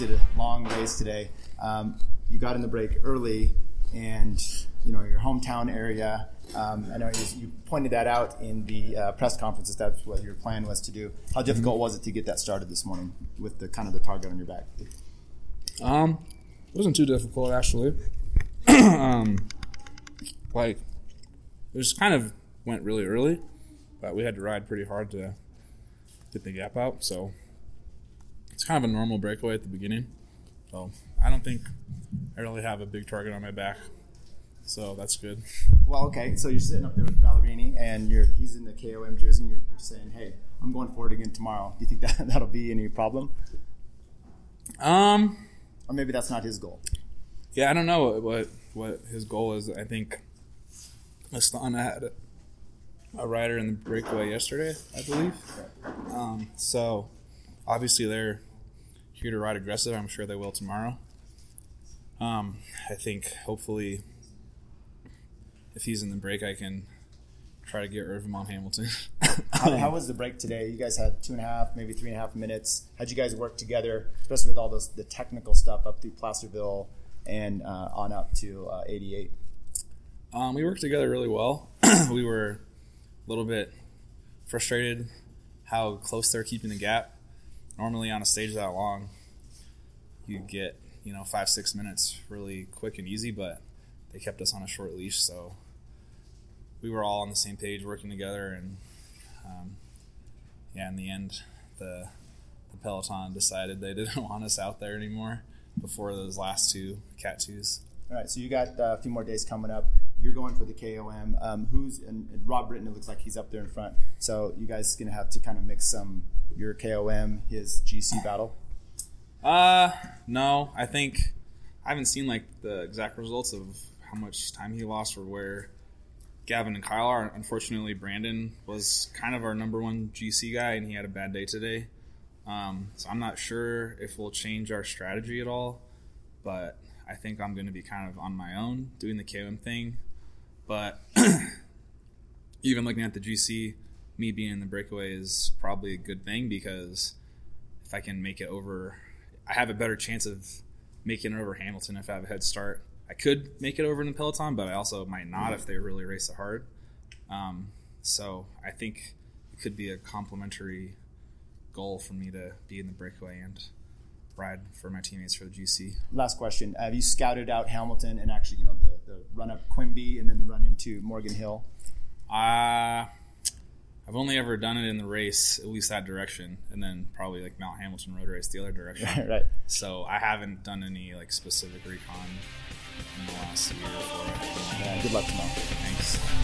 did a long race today. Um, you got in the break early, and you know your hometown area. Um, I know you, you, pointed that out in the uh, press conferences. That's what your plan was to do. How difficult was it to get that started this morning with the kind of the target on your back? Um, it wasn't too difficult actually. um, like it just kind of went really early, but we had to ride pretty hard to get the gap out. So it's kind of a normal breakaway at the beginning. So I don't think I really have a big target on my back. So that's good. Well, okay. So you're sitting up there with Ballerini, and you're he's in the KOM jersey, and you're, you're saying, "Hey, I'm going for it again tomorrow." Do you think that that'll be any problem? Um, or maybe that's not his goal. Yeah, I don't know what what his goal is. I think Astana had a rider in the breakaway yesterday, I believe. Um, so obviously they're here to ride aggressive. I'm sure they will tomorrow. Um, I think hopefully if he's in the break, I can try to get rid of him on Hamilton. how, how, was the break today? You guys had two and a half, maybe three and a half minutes. How'd you guys work together, especially with all those the technical stuff up through Placerville and uh, on up to uh, 88? Um, we worked together really well. we were a little bit frustrated how close they're keeping the gap. Normally on a stage that long, you get you know five six minutes really quick and easy, but they kept us on a short leash, so we were all on the same page working together, and um, yeah, in the end, the the peloton decided they didn't want us out there anymore before those last two cat twos. All right, so you got uh, a few more days coming up. You're going for the KOM. Um, who's and, and, Rob Britton? It looks like he's up there in front. So you guys gonna have to kind of mix some your KOM, his GC battle. Uh, no. I think I haven't seen like the exact results of how much time he lost or where Gavin and Kyle are. Unfortunately, Brandon was kind of our number one GC guy, and he had a bad day today. Um, so I'm not sure if we'll change our strategy at all, but I think I'm going to be kind of on my own doing the KOM thing. But even looking at the GC, me being in the breakaway is probably a good thing because if I can make it over, I have a better chance of making it over Hamilton if I have a head start. I could make it over in the peloton, but I also might not if they really race it hard. Um, so I think it could be a complementary goal for me to be in the breakaway and ride for my teammates for the GC. Last question: Have you scouted out Hamilton and actually, you know, the, the run up Quimby and then the run into Morgan Hill? Uh I've only ever done it in the race, at least that direction, and then probably like Mount Hamilton Road Race the other direction. right. So I haven't done any like specific recon in the last year for it. Yeah, good luck tomorrow. Thanks.